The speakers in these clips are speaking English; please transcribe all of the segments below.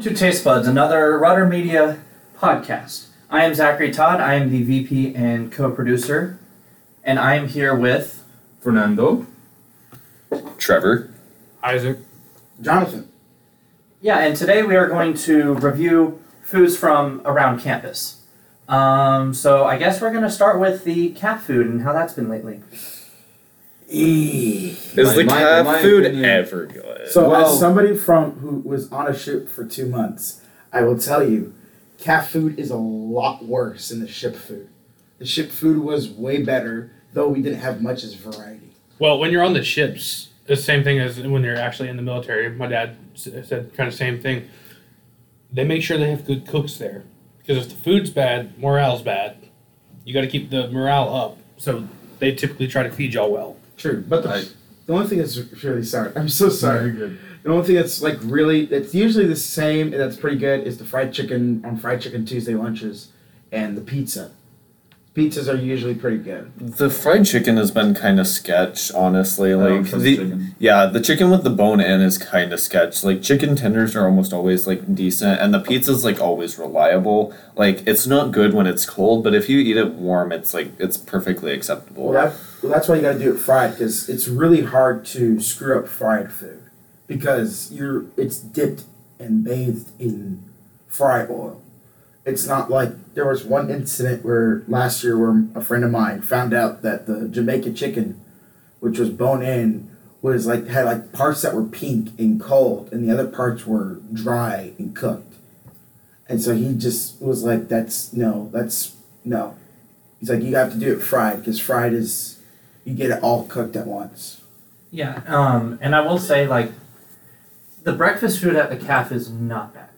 to Taste Buds, another Rudder Media podcast. I am Zachary Todd. I am the VP and co-producer, and I am here with. Fernando. Trevor. Isaac. Jonathan. Yeah, and today we are going to review foods from around campus. Um, so I guess we're going to start with the cat food and how that's been lately. Is My- the my- cat my food opinion- ever good? So, Well- as somebody from who was on a ship for two months, I will tell you, cat food is a lot worse than the ship food. The ship food was way better, though we didn't have much as variety. Well, when you're on the ships, the same thing as when you're actually in the military. My dad said kind of same thing. They make sure they have good cooks there because if the food's bad, morale's bad. You got to keep the morale up. So they typically try to feed y'all well. True, but the, I- the only thing that's really sorry, I'm so sorry. Very good. The only thing that's like really that's usually the same and that's pretty good is the fried chicken on fried chicken Tuesday lunches and the pizza. Pizzas are usually pretty good. The fried chicken has been kind of sketch, honestly. Like the chicken. yeah, the chicken with the bone in is kind of sketch. Like chicken tenders are almost always like decent, and the pizza's like always reliable. Like it's not good when it's cold, but if you eat it warm, it's like it's perfectly acceptable. Well, that, well that's why you got to do it fried because it's really hard to screw up fried food because you're it's dipped and bathed in fry oil. It's not like there was one incident where last year where a friend of mine found out that the Jamaican chicken, which was bone in, was like had like parts that were pink and cold and the other parts were dry and cooked. And so he just was like, "That's no, that's no." He's like, "You have to do it fried because fried is you get it all cooked at once." Yeah, um, and I will say, like, the breakfast food at the calf is not bad.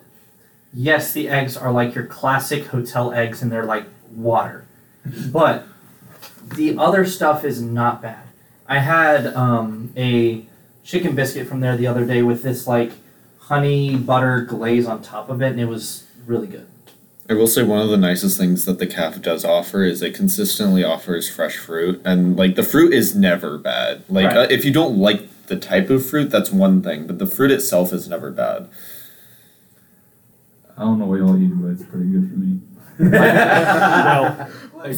Yes, the eggs are like your classic hotel eggs and they're like water. But the other stuff is not bad. I had um, a chicken biscuit from there the other day with this, like, honey butter glaze on top of it, and it was really good. I will say one of the nicest things that the calf does offer is it consistently offers fresh fruit, and like the fruit is never bad. Like Right. uh, if you don't like the type of fruit, that's one thing, but the fruit itself is never bad. I don't know what y'all eat, but it's pretty good for me. well, Like,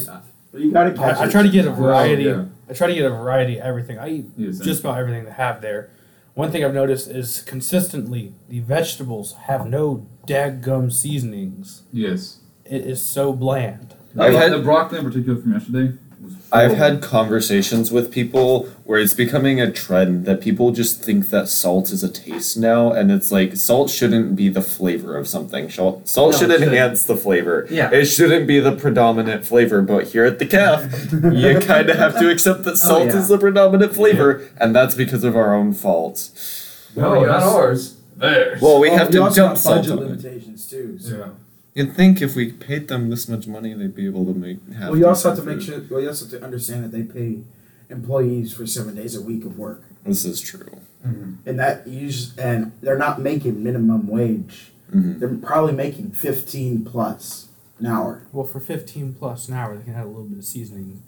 You gotta catch I, I try to get a Well, variety. yeah. I try to get a variety of everything. I eat yes, just about everything they have there. One thing I've noticed is consistently the vegetables have no daggum seasonings. yes. It is so bland. The, I've had- the broccoli in particular from yesterday was. I've had conversations with people where it's becoming a trend that people just think that salt is a taste now, and it's like salt shouldn't be the flavor of something. Salt, salt No, should it shouldn't. enhance the flavor. Yeah. It shouldn't be the predominant flavor, but here at the calf, you kind of have to accept that oh, salt yeah. is the predominant flavor, and that's because of our own faults. No, not ours. Theirs. Well, we Oh, have to also dump salt budget limitations too. So. yeah. You'd think if we paid them this much money, they'd be able to make. Have Well, you also have to make sure. Well, you also have to understand that they pay employees for seven days a week of work, This is true. Mm-hmm. and that use and they're not making minimum wage. hmm They're probably making fifteen plus an hour. Well, for fifteen plus an hour, they can add a little bit of seasoning.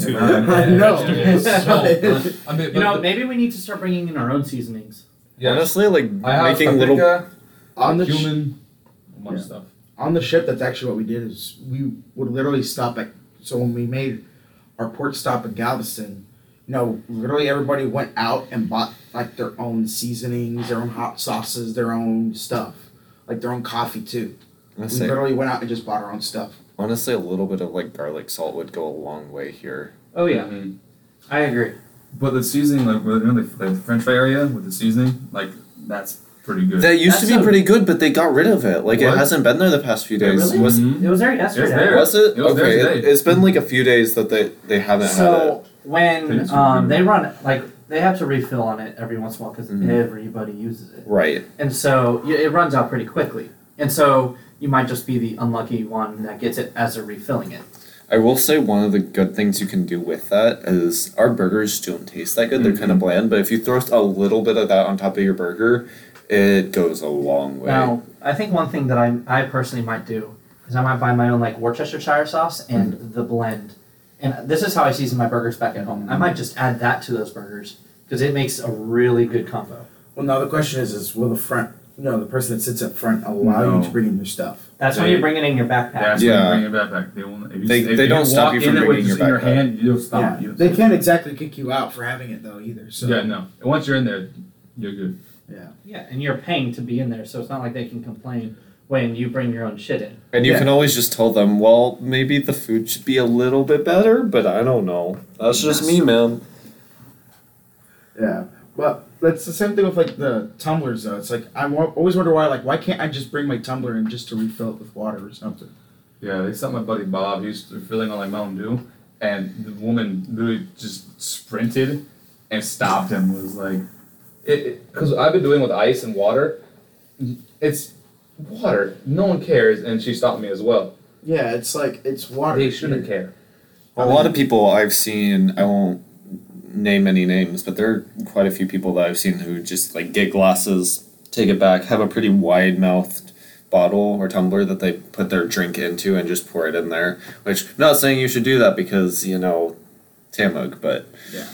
To I know. I mean, You know, maybe we need to start bringing in our own seasonings. yeah. Honestly, like I have making little. paprika, on the sh- cumin, a Yeah. stuff. On the ship, that's actually what we did. Is we would literally stop at. So when we made our port stop at Galveston, you know, literally everybody went out and bought like their own seasonings, their own hot sauces, their own stuff, like their own coffee too. We Honestly, literally went out and just bought our own stuff. honestly, a little bit of like garlic salt would go a long way here. Oh, yeah, Mhm. I agree. But the seasoning, like you know, the, the French fry area with the seasoning, like that's pretty good. That used That's to be a- pretty good, but they got rid of it. Like it What? hasn't been there the past few days. Really? Was Mhm. It was there yesterday. there. was it? It was there okay, it, today. has been like a few days that they they haven't had it. So when Things um, they run it, like they have to refill on it every once in a while because Mhm. everybody uses it, Right. and so y- it runs out pretty quickly. And so you might just be the unlucky one that gets it as they're refilling it. I will say one of the good things you can do with that is our burgers don't taste that good. They're kind of bland, but if you throw a little bit of that on top of your burger, it goes a long way. Now, I think one thing that I I personally might do is I might buy my own like Worcestershire sauce and hmm. the blend. And this is how I season my burgers back at home. I might just add that to those burgers because it makes a really good combo. Well, now the question is, is will the front you know the person that sits up front allow you to bring in your stuff. That's when They- you bring it in your backpack. That's Yeah. when you bring your backpack. They won't. If you, They- if they you don't stop you from in there with bringing just your in your backpack. hand. You'll stop. yeah, you. they can't exactly kick you out for having it though either. So Yeah, no. And once you're in there, you're good. Yeah, Yeah, and you're paying to be in there, so it's not like they can complain when you bring your own shit in. And you Yeah. can always just tell them, well, maybe the food should be a little bit better, but I don't know. That's just me, man. Yeah, Well, that's the same thing with like the tumblers though. It's like I wa- always wonder why like why can't I just bring my tumbler in just to refill it with water or something? Yeah, they sent my buddy Bob. He was filling on like Mountain Dew, and the woman literally just sprinted and stopped him. Was like, it because I've been doing with ice and water. It's water. No one cares, and she stopped me as well. Yeah, it's like it's water. They shouldn't care. A lot of people I've seen, I won't name any names, but there are quite a few people that I've seen who just like get glasses, take it back, have a pretty wide mouthed bottle or tumbler that they put their drink into and just pour it in there. Which I'm not saying you should do that because, you know, Tamug, but Yeah.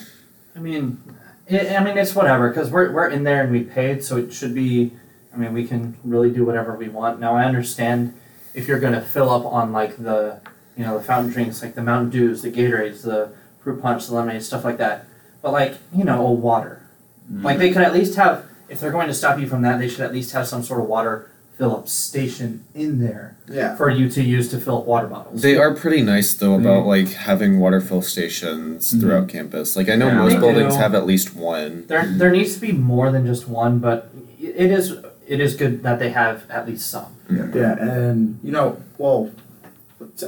I mean, it, I mean it's whatever because we're we're in there and we paid, so it should be. I mean, we can really do whatever we want. Now I understand if you're gonna fill up on like the you know the fountain drinks like the Mountain Dews, the Gatorades, the fruit punch, the lemonade, stuff like that. But like you know, a water. Like mm-hmm. they could at least have if they're going to stop you from that, they should at least have some sort of water fill up station in there Yeah, for you to use to fill up water bottles. They are pretty nice though about like having water fill stations Mhm. throughout campus. Like I know Yeah. most buildings do. have at least one. There, there needs to be more than just one, but it is it is good that they have at least some. yeah, and you know, well,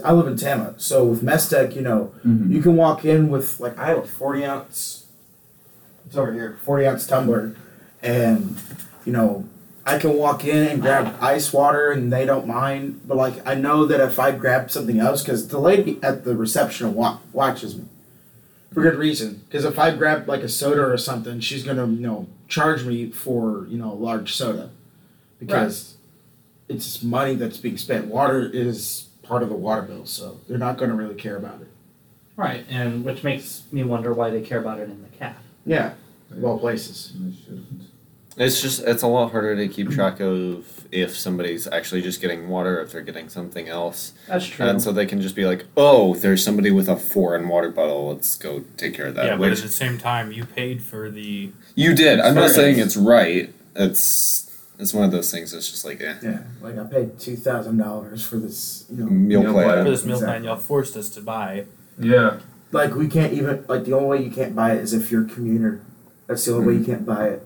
I live in Tama, so with mess deck, you know, Mhm. you can walk in with like I have a forty ounce. It's over here, forty ounce tumbler, and you know. I can walk in and grab ice water and they don't mind, but like I know that if I grab something else, because the lady at the reception wa- watches me, for good reason. Because if I grab like a soda or something, she's gonna you know charge me for you know a large soda, because it's money that's being spent. Water is part of the water bill, so they're not gonna really care about it. Right, and which makes me wonder why they care about it in the calf. Yeah, of all places. They shouldn't. It's just it's a lot harder to keep track of if somebody's actually just getting water, if they're getting something else. That's true. And so they can just be like, "Oh, there's somebody with a foreign water bottle. Let's go take care of that." yeah, but at the same time, you paid for the. you did. I'm not saying it's right. It's it's one of those things. It's just like, eh, Yeah, like I paid two thousand dollars for this. You know, meal Meal plan. plan. For this meal plan, y'all forced us to buy. Yeah. like we can't even like the only way you can't buy it is if you're a commuter. That's the only way you can't buy it.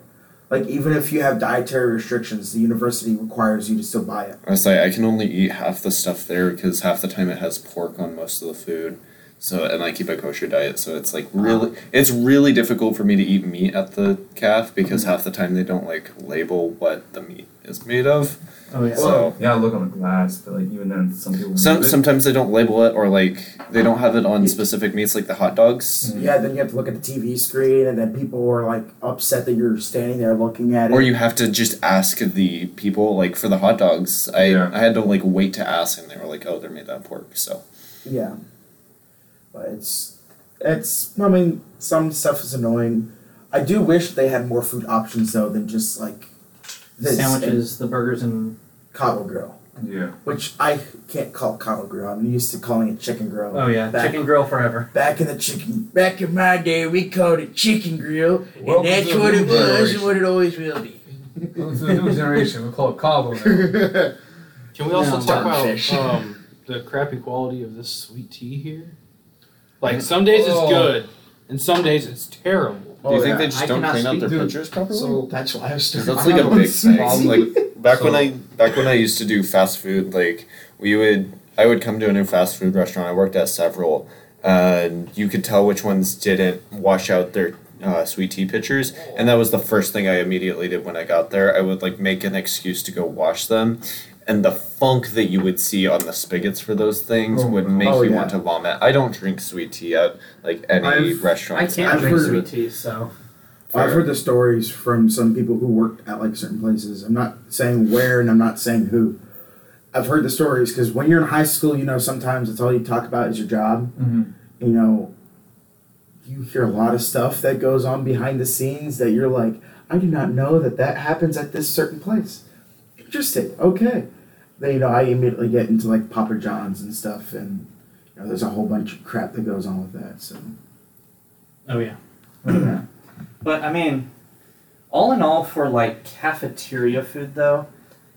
Like even if you have dietary restrictions, the university requires you to still buy it. I like, I can only eat half the stuff there because half the time it has pork on most of the food. So and I keep a kosher diet, so it's like really, it's really difficult for me to eat meat at the calf because half the time they don't like label what the meat is made of. oh yeah. So Yeah, look on the glass, but like even then, some people. some sometimes they don't label it or like they don't have it on specific meats like the hot dogs. Mm-hmm. Yeah, then you have to look at the TV screen, and then people are like upset that you're standing there looking at it. Or you have to just ask the people like for the hot dogs. I Yeah. I had to like wait to ask and they were like, oh, they're made out of pork. So Yeah. But it's it's I mean, some stuff is annoying. I do wish they had more food options though than just like the this sandwiches, the burgers, and and Cabo Grill. Yeah. Which I can't call Cabo Grill. I'm used to calling it chicken grill. oh yeah, Back- chicken grill forever. Back in the chicken back in my day we called it chicken grill. Welcome and that's what new it was and what it always will be. Well, it's a new generation. We call it Cabo now. Can we also No, talk about um, the crappy quality of this sweet tea here? Like some days it's Oh. good, and some days it's terrible. do you Oh, think they just I don't clean out their to- pitchers properly? So That's why I was 'Cause starting that's like a on big thing. sweet tea. Like back when I back when I used to do fast food, like we would I would come to a new fast food restaurant. I worked at several, and you could tell which ones didn't wash out their uh, sweet tea pitchers, and that was the first thing I immediately did when I got there. I would like make an excuse to go wash them. And the funk that you would see on the spigots for those things Oh, would make oh, you yeah. want to vomit. I don't drink sweet tea at like any I've- restaurant. I can't I've drink heard- sweet tea, so I've heard the stories from some people who worked at like certain places. I'm not saying where and I'm not saying who. I've heard the stories because when you're in high school, you know, sometimes it's all you talk about is your job. Mm-hmm. You know, you hear a lot of stuff that goes on behind the scenes that you're like, I do not know that that happens at this certain place. interesting. Okay. Then you know I immediately get into like Papa John's and stuff, and you know there's a whole bunch of crap that goes on with that. So Oh yeah. yeah. But I mean, all in all, for like cafeteria food though,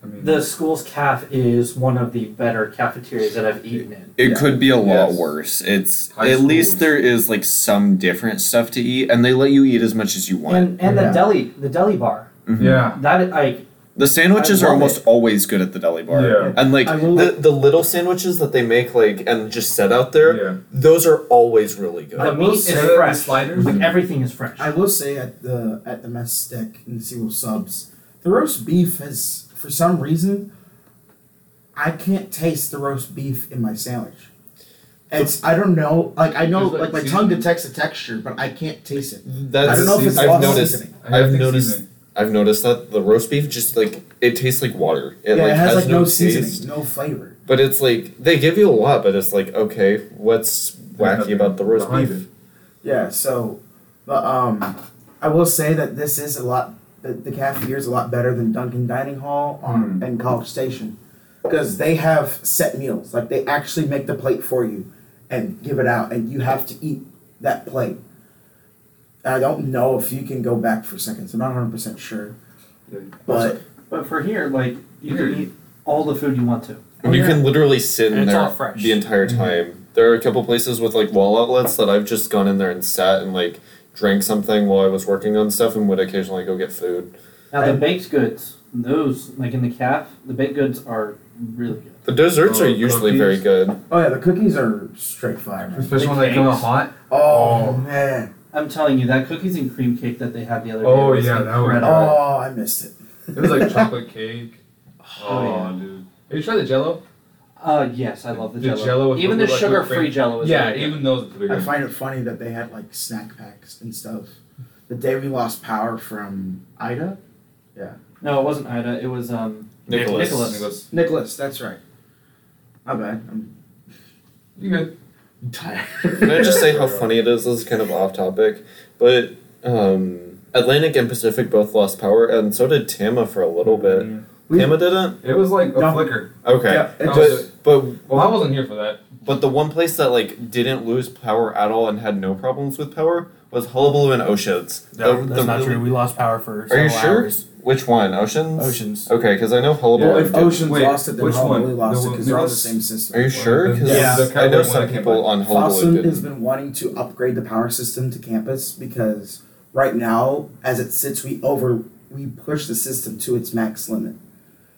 I mean, the school's caf is one of the better cafeterias that I've eaten in. It Yeah. could be a lot Yes. worse. It's High at least there is like some different stuff to eat, and they let you eat as much as you want. And and Yeah. the deli the deli bar Mhm. yeah. that like the sandwiches I are almost it. always good at the deli bar. Yeah. And like the the little sandwiches that they make like and just set out there, Yeah. those are always really good. the will meat is say that the fresh. sliders- Like mm-hmm. everything is fresh. I will say at the at the mess deck in Seawolf Subs, the roast beef has for some reason I can't taste the roast beef in my sandwich. It's I don't know like I know like, like my tongue detects the texture, but I can't taste it. That's I don't know if it's I've lost noticed seasoning. I I've noticed seasoning. I've noticed that the roast beef just like it tastes like water. It yeah, like it has, like no, taste, seasoning, no flavor. But it's like they give you a lot, but it's like okay, what's wacky nothing about the roast beef? it. Yeah, so but um I will say that this is a lot the, the cafeteria is a lot better than Duncan Dining Hall on Mm. and College Station. Because they have set meals. Like they actually make the plate for you and give it out and you have to eat that plate. I don't know if you can go back for seconds. I'm not 100% sure. Yeah. But but for here, like you can eat all the food you want to. And you yeah. can literally sit in And it's there all fresh. the entire Mhm. time. There are a couple places with like wall outlets that I've just gone in there and sat and like drank something while I was working on stuff and would occasionally go get food. Now the baked goods, those like in the caf, the baked goods are really good. The desserts Oh, are usually cookies? very good. oh yeah, the cookies are straight fire. man. Especially The when they come out hot. Oh, Oh. man. I'm telling you, that cookies and cream cake that they had the other day Oh, was yeah, that was- incredible. Oh, I missed it. It was like chocolate cake. Oh, Oh, yeah. dude. Have you tried the Jello? Uh, yes, I love the, The Jello. Jell-O with Even the- the like whipped sugar-free cream. Jello is Yeah, really good. even those are pretty I good. find it funny that they had like snack packs and stuff. The day we lost power from Ida, Yeah. No, it wasn't Ida. It was um. Nicholas. Nicholas. Nicholas. Nicholas. That's right. My bad. I'm You good? Tired. Can I just say how funny it is? This is kind of off topic, but um, Atlantic and Pacific both lost power, and so did Tama for a little bit. We- Tama didn't. It was like a No. flicker. Okay, Yeah, it No, but Well, I wasn't here for that. but the one place that like didn't lose power at all and had no problems with power was Hullabaloo and Oceans. No, The- that's the not really- true. We lost power for Are you sure? hours. Which one? Oceans. Oceans. Okay, because I know Hullabaloo. well, if did. Oceans Wait, lost it, then which Hullabaloo one? lost The it because they're all the same system. Are you sure? Because Yeah. The I know some people on Hullabaloo Fossum has didn't. been wanting to upgrade the power system to campus because right now, as it sits, we over we push the system to its max limit.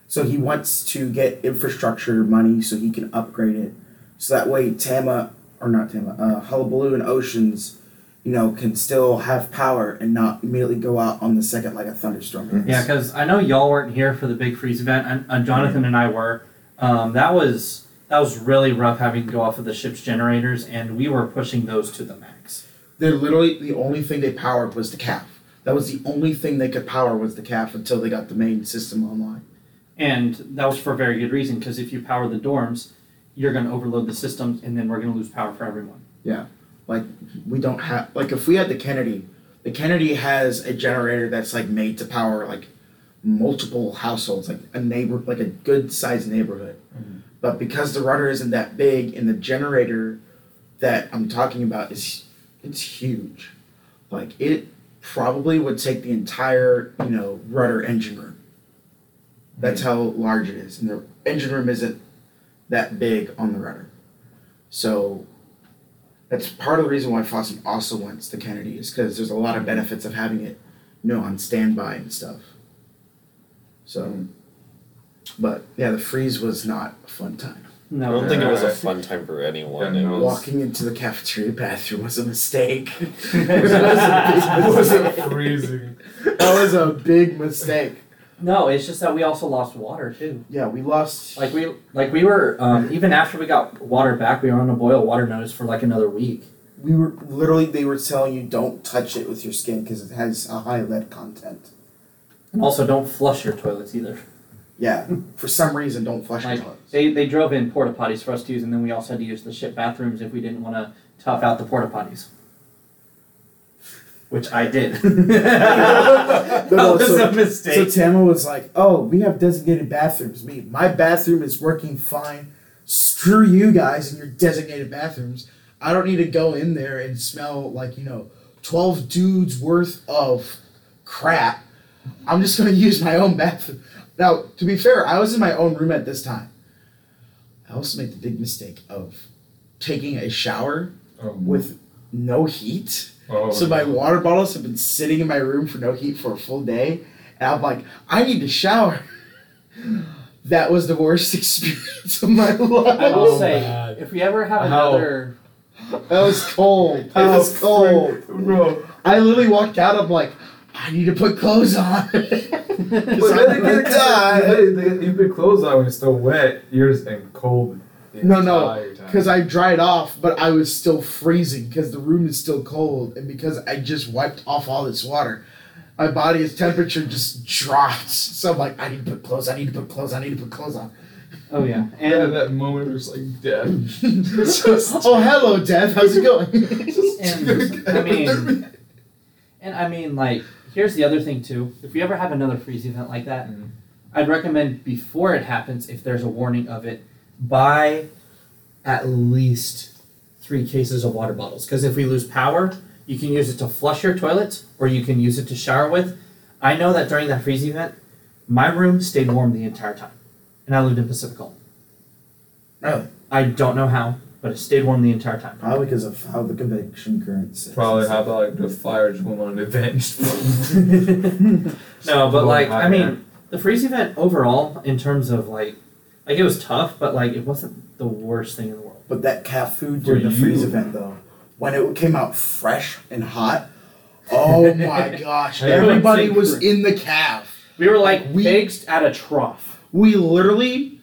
So he wants to get infrastructure money so he can upgrade it. So that way, Tama or not Tama, uh, Hullabaloo and Oceans, you know, can still have power and not immediately go out on the second like a thunderstorm. is. Yeah, because I know y'all weren't here for the big freeze event, and uh, Jonathan and I were. Um, that was that was really rough having to go off of the ship's generators, and we were pushing those to the max. They're literally the only thing they powered was the calf. That was the only thing they could power was the calf until they got the main system online. And that was for a very good reason, because if you power the dorms, you're going to overload the systems, and then we're going to lose power for everyone. Like we don't have like if we had the Kennedy, the Kennedy has a generator that's like made to power like multiple households, like a neighbor, like a good sized neighborhood. Mhm. But because the rudder isn't that big and the generator that I'm talking about is it's huge, like it probably would take the entire you know rudder engine room. That's how large it is, and the engine room isn't that big on the rudder. So that's part of the reason why Fossum also wants the Kennedy is because there's a lot of benefits of having it, you know, on standby and stuff. So, but yeah, the freeze was not a fun time. No, I don't think it was a fun time for anyone. Yeah, It was- Walking into the cafeteria bathroom was a mistake. It was a wasn't freezing. That was a big mistake. No, it's just that we also lost water too. Yeah, we lost. Like we, like we were, um, even after we got water back, we were on a boil water notice for like another week. We were literally. They were telling you don't touch it with your skin because it has a high lead content. And also, don't flush your toilets either. Yeah, for some reason, don't flush Like your toilets. they, they drove in porta potties for us to use, and then we also had to use the ship bathrooms if we didn't want to tough out the porta potties. Which I did. No, no, that was so- a mistake. So Tama was like, "Oh, we have designated bathrooms. Me, my bathroom is working fine. Screw you guys and your designated bathrooms. I don't need to go in there and smell like you know, twelve dudes worth of crap. I'm just gonna use my own bathroom." Now, to be fair, I was in my own room at this time. I also made the big mistake of taking a shower Oh, with no heat. Oh, So my water bottles have been sitting in my room for no heat for a full day, and I'm like, I need to shower. That was the worst experience of my life. I will oh, say, bad. if we ever have How? another, That was cold. That How was cold. bro. I literally walked out. I'm like, I need to put clothes on. But then I'm again, gonna die. you put clothes on when it's still wet. Yours and cold. The No, no. Because I dried off, but I was still freezing because the room is still cold, and because I just wiped off all this water, my body's temperature just dropped. So I'm like, I need to put clothes. I need to put clothes. I need to put clothes on. oh yeah, And and that moment was like death. oh, hello, Death. How's it going? And, I mean- and I mean like, here's the other thing too. If we ever have another freeze event like that, Mhm. I'd recommend before it happens, if there's a warning of it, buy at least three cases of water bottles. Because if we lose power, you can use it to flush your toilet or you can use it to shower with. I know that during that freeze event, my room stayed warm the entire time, and I lived in Pacific Home. Really? I don't know how, but it stayed warm the entire time. Probably because of how the convection current sits. Probably have like the fire just went on an event. no, but like I mean, the freeze event overall, in terms of like, like it was tough, but like it wasn't the worst thing in the world. But that cat food For during the freeze you. event, though, when it came out fresh and hot, oh my gosh, everybody was in the calf. We were like We- pigs at a trough. We literally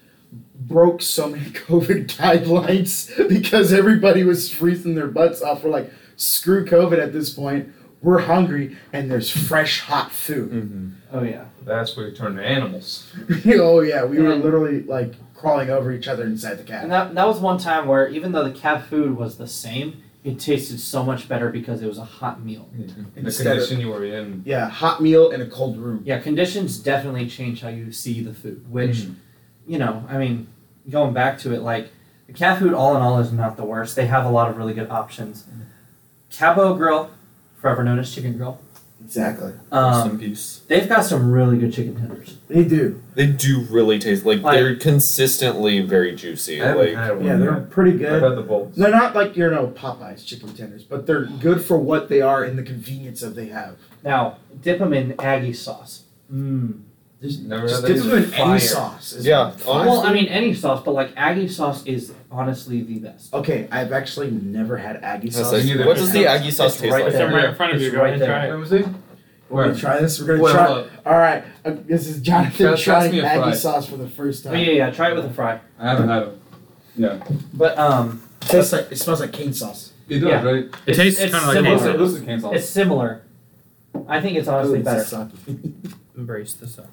broke so many COVID guidelines because everybody was freezing their butts off. We're like, screw COVID at this point. We're hungry and there's fresh, hot food. Mm-hmm. Oh yeah. That's where you turn to animals. oh, yeah, we were And- literally like crawling over each other inside the calf. And that that was one time where even though the cat food was the same, it tasted so much better because it was a hot meal. The Instead of- condition you were in. Yeah, hot meal in a cold room. Yeah, conditions definitely change how you see the food. Which, Mhm. you know, I mean, going back to it, like the cat food, all in all, is not the worst. They have a lot of really good options. Cabo Grill, forever known as Chicken Grill. Exactly. Um, peace. they've got some really good chicken tenders. They do. They do really taste like, Like- they're consistently very juicy. I haven't Like had one Yeah, they're yet. pretty I've good. had the bolts. They're not like you know Popeyes chicken tenders, but they're good for what they are and the convenience of they have. Now, dip them in Aggie sauce. Mmm. Never Just had dip that them in any sauce. is Yeah, fine. Well, I mean, any sauce, but like Aggie sauce is honestly the best. Okay, I've actually never had Aggie That's sauce. like- neither. what does the Aggie sauce It's taste right like? It's there. right in front of you. It's Go right ahead and there. try it. Let me see. We're gonna try this. We're gonna Wait, try. hold up. All right, uh, this is Jonathan Pass- pass trying me Aggie fry. sauce for the first Oh, time. yeah, yeah, try it with a fry. I haven't had them. Yeah. But um, It tastes like it smells like Cane's sauce. It does, Yeah. right? It It's- tastes it's kind of like similar. Looks Hazel. like, looks Cane's sauce. it's similar. I think it's honestly Ooh, it's better. sake. Embrace the suck.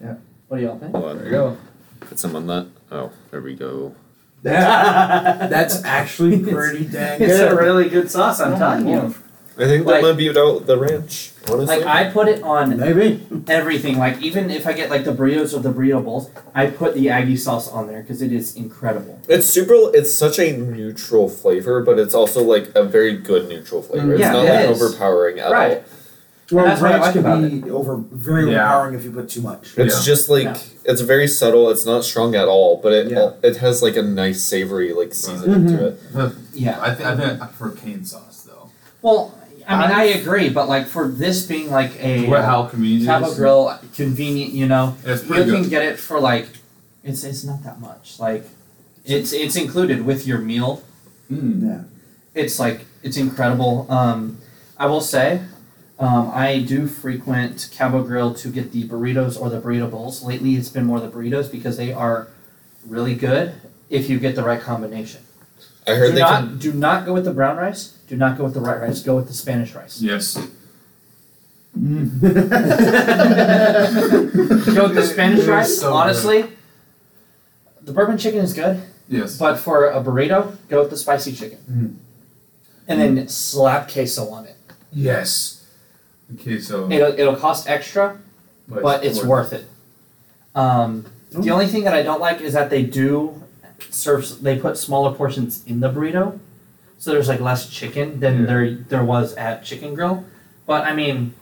What do y'all think? hold There on, you go. put some on that. Oh, there we go. That, that's actually pretty dang good. It's a good. really good sauce, I'm oh, telling you. I think Like- that might beat out the ranch. Honestly, Like I put it on Maybe. everything. Like even if I get like the burritos or the burrito bowls, I put the Aggie sauce on there because it is incredible. It's super. It's such a neutral flavor, but it's also like a very good neutral flavor. It's mm-hmm. Yeah, not it like is. overpowering at Right. all. Well, that's what I ranch like can about be over very Yeah. overpowering if you put too much. It's Yeah. just like Yeah. it's very subtle. It's not strong at all, but it Yeah. it has like a nice savory like seasoning to it. Yeah. I think I think I prefer Cane's sauce though. Well, I mean, I I've- agree, but like for this being like a What how convenient it Cabo is. Grill, convenient, you know, It's you pretty can get it for like, it's it's not that much. Like, it's it's included with your meal. Mm. Yeah. It's like it's incredible. Um, I will say, um, I do frequent Cabo Grill to get the burritos or the burrito bowls. Lately, it's been more the burritos because they are really good if you get the right combination. I heard do they not can. do not go with the brown rice. Do not go with the white rice. Go with the Spanish rice. Yes. Go with the Spanish They're rice. so honestly, the bourbon chicken is good, Yes. but for a burrito, go with the spicy chicken, Mhm. and then slap queso on it. Yes. Okay, so It'll it'll cost extra, but it's worth it. Um, the only thing that I don't like is that they do serve. They put smaller portions in the burrito, so there's like less chicken than Yeah. there there was at Chicken Grill. But I mean,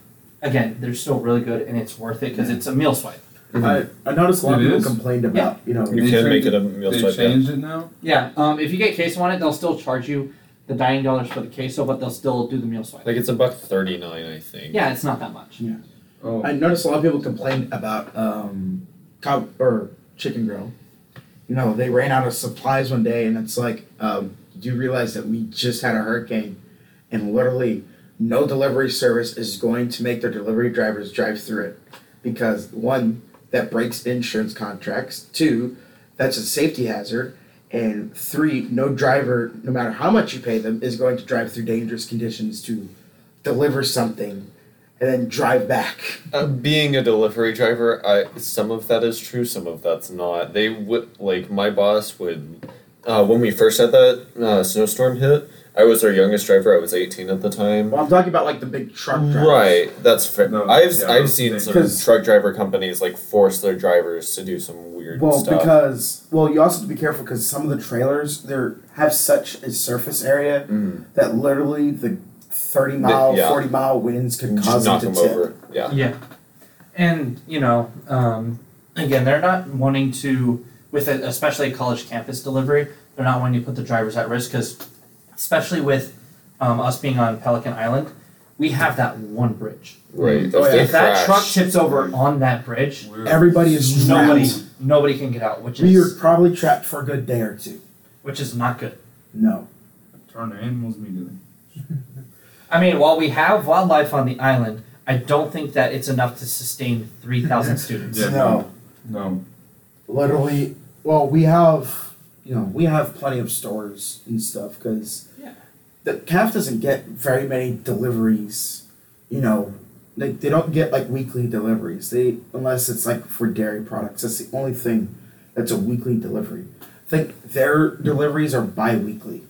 again, they're still really good and it's worth it because it's a meal swipe. I, I noticed a lot of It people is? complained about you know You They can changed make it a meal They swipe. yeah. changed it now. Yeah. Um, if you get queso on it, they'll still charge you the dining dollars for the queso, but they'll still do the meal swipe. Like it's a buck thirty nine, I think. yeah, it's not that much. Yeah. Oh, I noticed a lot of people complained about um, cow or chicken grill. You know, they ran out of supplies one day, and it's like, um, do you realize that we just had a hurricane, and literally no delivery service is going to make their delivery drivers drive through it, because one, that breaks insurance contracts. Two, that's a safety hazard. And three, no driver, no matter how much you pay them, is going to drive through dangerous conditions to deliver something and then drive back. Uh, being a delivery driver, I some of that is true, some of that's not. They would like my boss would uh, when we first had that uh, snowstorm hit. I was our youngest driver. I was eighteen at the time. Well, I'm talking about like the big truck drivers. Right, that's fair. No, I've yeah, I've seen some truck driver companies like force their drivers to do some weird Well, stuff. because well, you also have to be careful because some of the trailers they have such a surface area Mm. that literally the thirty mile, yeah. forty mile winds could Just cause knock them them to tip. over. Yeah. Yeah. And, you know, um, again, they're not wanting to, with a, especially a college campus delivery, they're not wanting to put the drivers at risk because, especially with um, us being on Pelican Island, we have that one bridge. Right. Oh, if they If that crash- truck tips over on that bridge, we're- Everybody is nobody trapped. nobody can get out, which is We are is probably trapped for a good day or two. which is not good. No. turn the animals immediately. I mean, while we have wildlife on the island, I don't think that it's enough to sustain three thousand students. Yeah. No. No. Literally. Well, we have you know we have plenty of stores and stuff because Yeah. The calf doesn't get very many deliveries. You know, like they don't get like weekly deliveries. They unless it's like for dairy products. That's the only thing that's a weekly delivery. I think their deliveries are bi-weekly.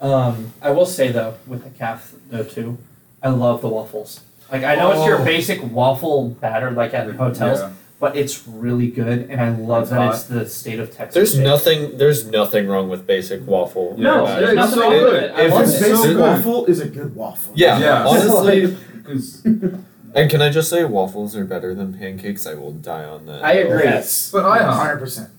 Um, I will say though, with the calf though too, I love the waffles. Like I know it's your Oh. basic waffle batter like at hotels, Yeah. But it's really good, and I love It's that hot. it's the state of Texas. There's baked. nothing. There's nothing wrong with basic waffle. No, Yeah, there's it's nothing so wrong with good. it. If it's it. so basic good. waffle is a good waffle. Yeah. Yeah. Honestly, Because, and can I just say waffles are better than pancakes? I will die on that. I agree. Yes. but I Hundred percent.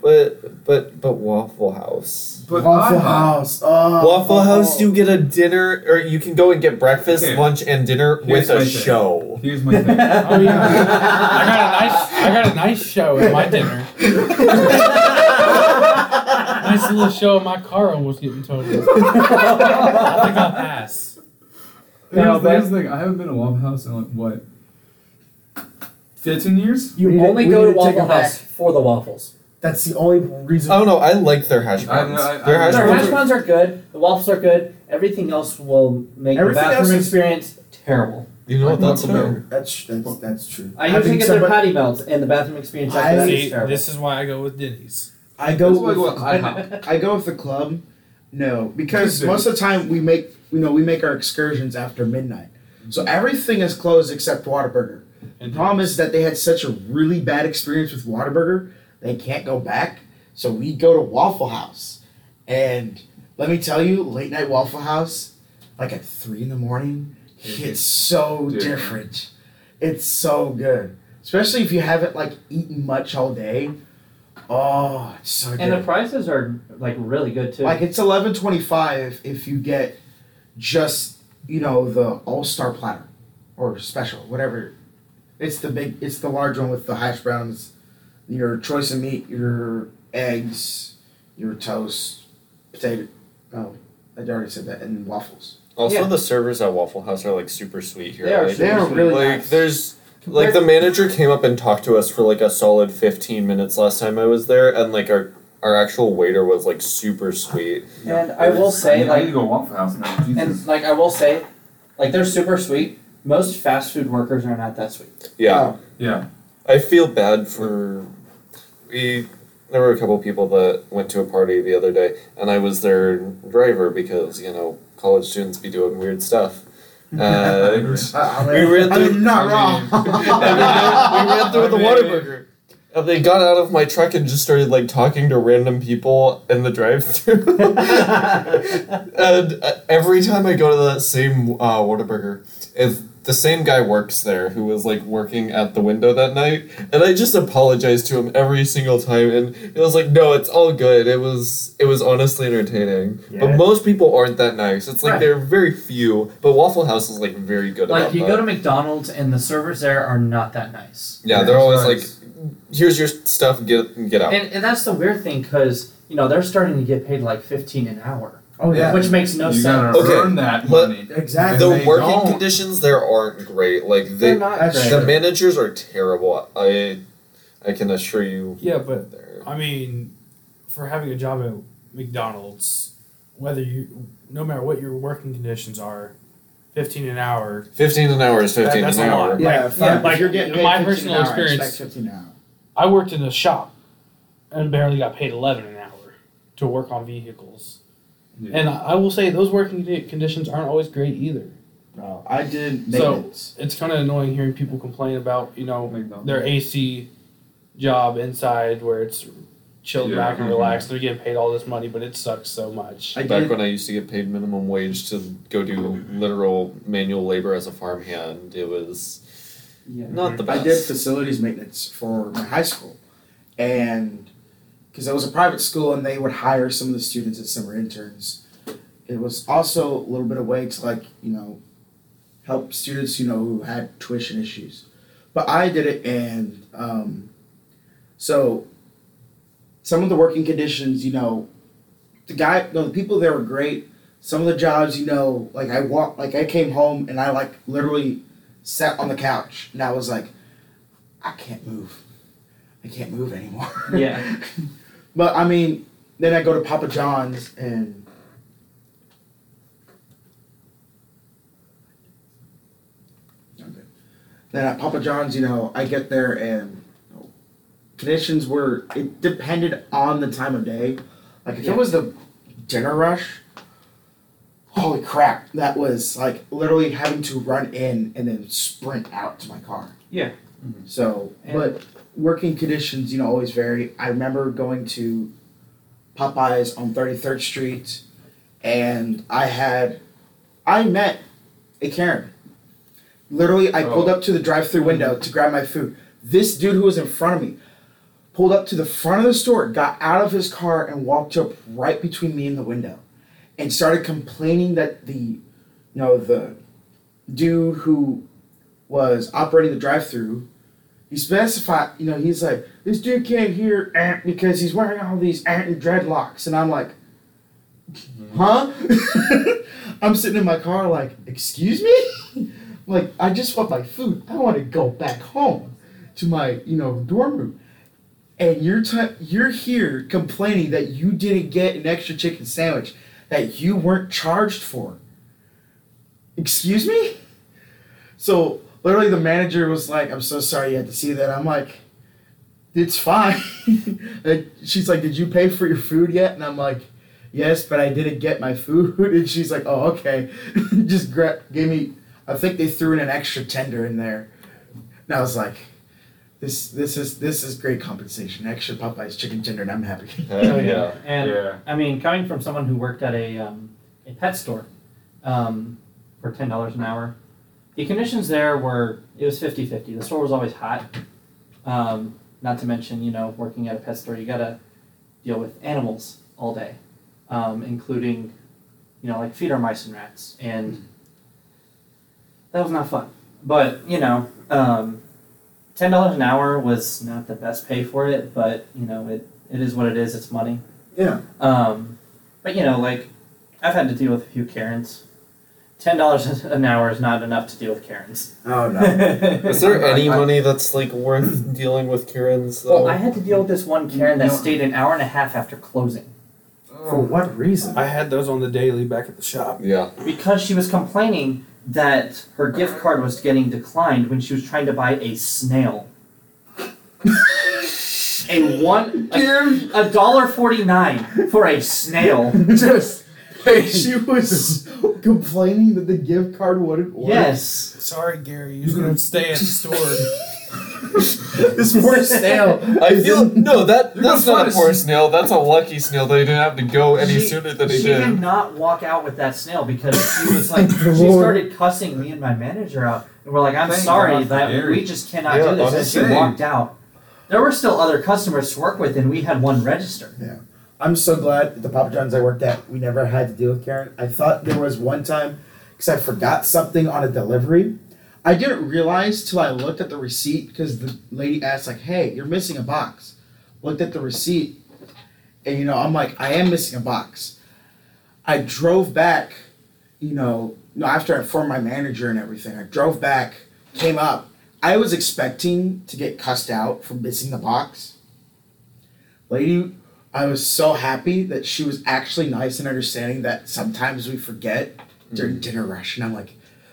But but but Waffle House. but Waffle IHOP. House. Uh, oh, Waffle House, oh. you get a dinner, or you can go and get breakfast, Okay. lunch, and dinner Here's with a thing. show. Here's my thing. Oh yeah. I got a nice I got a nice show at my dinner. nice little show in my car almost getting totaled. I think I'll pass. No, Here's, but- here's the thing. I haven't been to Waffle House in like what, fifteen years. You we need to- only we go need to take Waffle it back. House for the waffles. That's the only reason. I don't know. I like their hash I- browns. I- I- their hash Their browns hash are- browns are good. The waffles are good. Everything else will make Everything the bathroom experience terrible. You know what that's Waffle about? That's that's that's true. I usually think get their somebody- patty melts, and the bathroom experience I- after that is See, terrible. this is why I go with Denny's. I go That's why I with with IHOP. I go with the club. No, because most of the time we make you know we make our excursions after midnight, so mm-hmm. everything is closed except Whataburger. The problem is that they had such a really bad experience with Whataburger, they can't go back. So we go to Waffle House, and let me tell you, late night Waffle House, like at three in the morning, mm-hmm. it's so Different. different. It's so good, especially if you haven't like eaten much all day. Oh, it's so good. and the prices are like really good too. Like it's eleven twenty five if you get just you know the all star platter or special whatever. It's the big. It's the large one with the hash browns, your choice of meat, your eggs, your toast, potato. Oh, I already said that, and waffles. Also, Yeah. the servers at Waffle House are like super sweet here. They are like, They are really like nice. there's like the manager came up and talked to us for like a solid 15 minutes last time I was there and like our our actual waiter was like super sweet. and I will say, I need, I like, need to go Waffle House now. and like I will say, like they're super sweet. Most fast food workers are not that sweet. Yeah. Oh. yeah. I feel bad for we there were a couple people that went to a party the other day, and I was their driver because you know college students be doing weird stuff. And I, I We mean, ran I through- mean, not I wrong. we, we ran through the I mean- Whataburger. And they got out of my truck and just started like talking to random people in the drive-through. and uh, every time I go to that same uh, Whataburger, if the same guy works there who was like working at the window that night, and I just apologized to him every single time, and it was like, no, it's all good. It was it was honestly entertaining. Yeah. But most people aren't that nice. It's like Right. there are very few, but Waffle House is like very good like about you that. go to McDonald's and the servers there are not that nice. yeah, Yeah, they're always that's like, here's your stuff, get get out. And, and that's the weird thing because you know they're starting to get paid like fifteen an hour, oh yeah, which makes no you sense. gotta Okay, earn that but- money. exactly. the working don't. conditions there aren't great. Like they, They're not great. the managers are terrible. I, I can assure you. Yeah, but They're, I mean, for having a job at McDonald's, whether you, no matter what your working conditions are, fifteen an hour. fifteen an hour is fifteen that's an a lot. hour. yeah, like- yeah, like, you're getting my personal an hour, experience- 15 an hour. I worked in a shop, and barely got paid eleven an hour to work on vehicles. Yeah. And I I will say those working conditions aren't always great either. No, I did So- It's kind of annoying hearing people complain about you know McDonald's. their AC job inside where it's chilled Yeah, back and mhm. relaxed. They're getting paid all this money, but it sucks so much. I Back did. when I used to get paid minimum wage to go do literal manual labor as a farmhand, it was Yeah. not the best. I did facilities maintenance for my high school, and because it was a private school and they would hire some of the students as summer interns, it was also a little bit of way to like you know help students you know who had tuition issues. But I did it, and um, so some of the working conditions, you know, the guy, no, the people there were great. Some of the jobs, you know, like I walked, like I came home and I like literally sat on the couch and I was like, I can't move. I can't move anymore. Yeah. but I mean, then I go to Papa John's and Then at Papa John's, you know, I get there and you know, conditions were it depended on the time of day. Like if Yeah. it was the dinner rush, holy crap, that was like literally having to run in and then sprint out to my car. Yeah. Mm-hmm. So, And- but working conditions, you know, always vary. I remember going to Popeyes on 33rd Street and I had, I met a Karen. Literally, I oh. pulled Oh. up to the drive through window to grab my food. This dude who was in front of me pulled up to the front of the store, got out of his car, and walked up right between me and the window and started complaining that the, you know, the dude who was operating the drive through he specified, you know, he's like, this dude can't hear because he's wearing all these eh, dreadlocks. And I'm like, huh? I'm sitting in my car like, excuse me? like, I just want my food. I want to go back home to my, you know, dorm room. And you're t- you're here complaining that you didn't get an extra chicken sandwich that you weren't charged for. Excuse me? So literally the manager was like, I'm so sorry you had to see that. I'm like, it's fine. and she's like, Did you pay for your food yet? And I'm like, Yes, but I didn't get my food. And she's like, Oh, okay. Just gra- gave me, I think they threw in an extra tender in there. And I was like, this this is this is great compensation. Extra Popeyes chicken tender, and I'm happy. Heck yeah. And Yeah. I mean, coming from someone who worked at a um, a pet store um, for ten dollars an hour, the conditions there were it was 50-50. The store was always hot. Um, not to mention, you know, working at a pet store, you gotta deal with animals all day, um, including, you know, like feeder mice and rats, and that was not fun. But you know, um, ten dollars an hour was not the best pay for it, but you know, it it is what it is. It's money. Yeah. Um, but you know, like I've had to deal with a few Karens. Ten dollars an hour is not enough to deal with Karens. Oh no. Is there any money that's like worth dealing with Karens though? Well, I had to deal with this one Karen that No. stayed an hour and a half after closing For what reason? I had those on the daily back at the shop. yeah. because she was complaining that her gift card was getting declined when she was trying to buy a snail. a one a, a dollar forty nine for a snail. Just she was complaining that the gift card wouldn't work. Yes. Sorry, Gary. You're gonna stay at the store. this poor snail. I feel no that that's not a is- poor snail. That's a lucky snail that he didn't have to go any She- sooner than he did. she did. did not walk out with that snail because she was like she started cussing me and my manager out and we're like i'm Thank sorry God for that Gary. we just cannot Yeah, do this and she honestly. walked out there were still other customers to work with and we had one register I'm so glad at the Papa John's I worked at, we never had to deal with Karen. I thought there was one time, because I forgot something on a delivery. I didn't realize till I looked at the receipt because the lady asked like, "Hey, you're missing a box." Looked at the receipt, and you know I'm like, I am missing a box. I drove back, you know, no after I informed my manager and everything. I drove back, came up. I was expecting to get cussed out for missing the box. Lady I was so happy that she was actually nice and understanding that sometimes we forget during mm. dinner rush, and I'm like,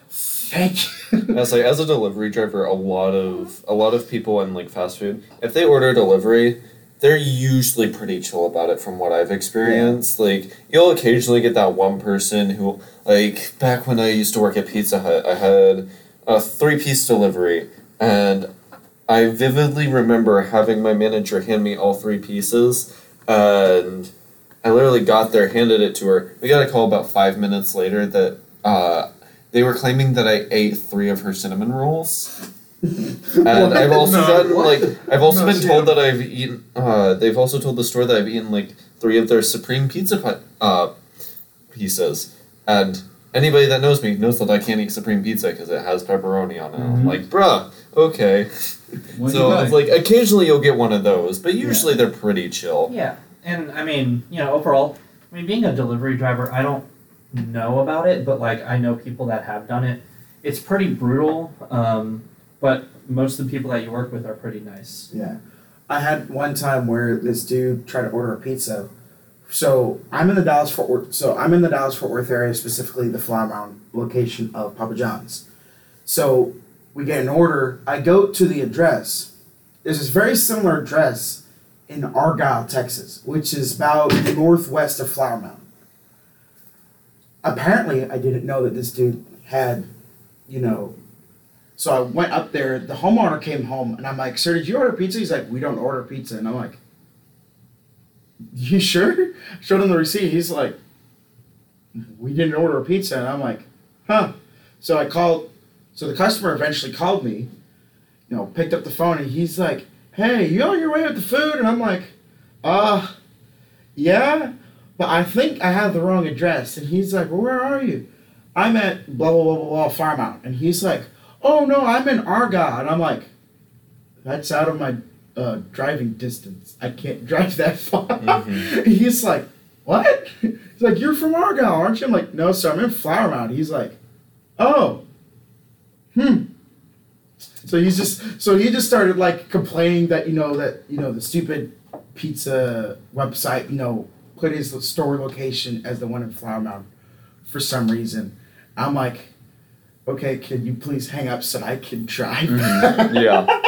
thank you. As like as a delivery driver, a lot of a lot of people in like fast food, if they order delivery, they're usually pretty chill about it from what I've experienced. Like you'll occasionally get that one person who like back when I used to work at Pizza Hut, I had a three piece delivery and I vividly remember having my manager hand me all three pieces and I literally got there, handed it to her. We got a call about five minutes later that uh, they were claiming that I ate three of her cinnamon rolls. And I've also No, gotten what? like I've also No, been told didn't. that I've eaten. Uh, they've also told the store that I've eaten like three of their supreme pizza pi- uh, pieces, and anybody that knows me knows that I can't eat supreme pizza because it has pepperoni on it. I'm Mhm. like, bruh, okay. What so it's like occasionally you'll get one of those, but usually they're pretty chill. yeah and i mean you know overall i mean being a delivery driver i don't know about it but like i know people that have done it it's pretty brutal um, but most of the people that you work with are pretty nice Yeah. I had one time where this dude tried to order a pizza. So I'm in the Dallas Fort Worth. So I'm in the Dallas Fort Worth area, specifically the Flower Mound location of Papa John's. So we get an order. I go to the address. There's this very similar address in Argyle, Texas, which is about northwest of Flower Mound. Apparently, I didn't know that this dude had, you know, so I went up there. The homeowner came home, and I'm like, "Sir, did you order pizza?" He's like, "We don't order pizza." And I'm like, "You sure?" Showed him the receipt. He's like, "We didn't order a pizza." And I'm like, "Huh?" So I called. So the customer eventually called me. You know, picked up the phone, and he's like, "Hey, you on your way with the food?" And I'm like, "Uh, yeah, but I think I have the wrong address." And he's like, well, "Where are you?" I'm at blah blah blah blah blah farm out, and he's like oh no, I'm in Argyle. And I'm like, that's out of my uh, driving distance. I can't drive that far. Mhm. He's like, what? He's like, you're from Argyle, aren't you? I'm like, no, sir, I'm in Flower Mound. He's like, oh, hmm. So he's just, so he just started like complaining that, you know, that, you know, the stupid pizza website, you know, put his store location as the one in Flower Mound for some reason. I'm like, okay, can you please hang up so I can drive? Mhm. Yeah,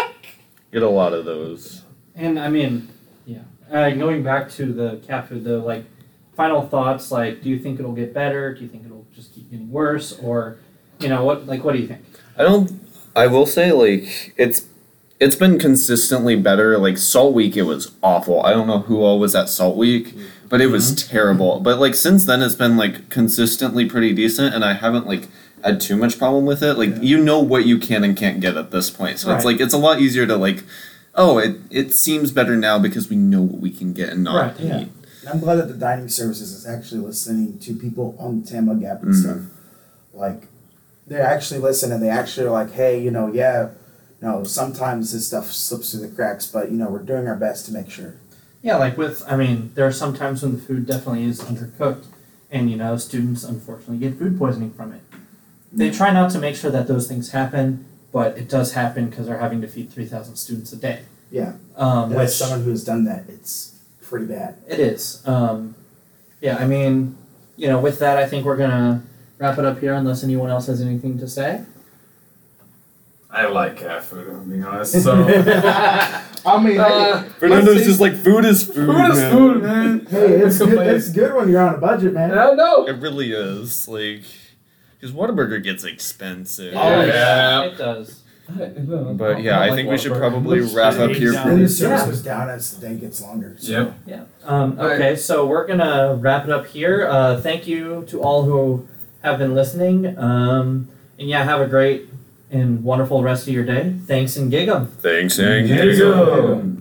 get a lot of those. And I mean, yeah. Uh, going back to the cat food, though, like, final thoughts. Like, do you think it'll get better? Do you think it'll just keep getting worse? Or, you know, what? Like, what do you think? I don't. I will say like it's it's been consistently better. Like Salt Week, it was awful. I don't know who all was at Salt Week, but it was terrible. But like since then, it's been like consistently pretty decent, and I haven't like had too much problem with it. Like you know what you can and can't get at this point, so it's like it's a lot easier to like. Oh, it, it seems better now because we know what we can get and not Right, yeah. eat. I'm glad that the dining services is actually listening to people on the TAMUG app and Mhm. stuff. Like, they actually listen and they actually are like, hey, you know, yeah, know, sometimes this stuff slips through the cracks, but, you know, we're doing our best to make sure. Yeah, like with, I mean, there are some times when the food definitely is undercooked, and you know, students unfortunately get food poisoning from it. They try not to make sure that those things happen, but it does happen because they're having to feed three thousand students a day. Yeah. Um, which as someone who's done that, it's pretty bad. it is. Um, yeah, I mean, you know, with that, I think we're gonna wrap it up here, unless anyone else has anything to say. I like cat food, I'm being honest. So I mean, Uh, Fernando's just like food is food. Food is man. food, man. hey, it's good, it's good when you're on a budget, man. I know. It really is like because Whataburger gets expensive. Oh, yeah. it does. But yeah, I think we should probably wrap up here Yeah. The service Yeah. goes down as the day gets longer. So. Yep. Um, All right. okay, so we're gonna wrap it up here. Uh, thank you to all who have been listening. Um, and yeah, have a great and wonderful rest of your day. Thanks and gig 'em. Thanks, and There you go.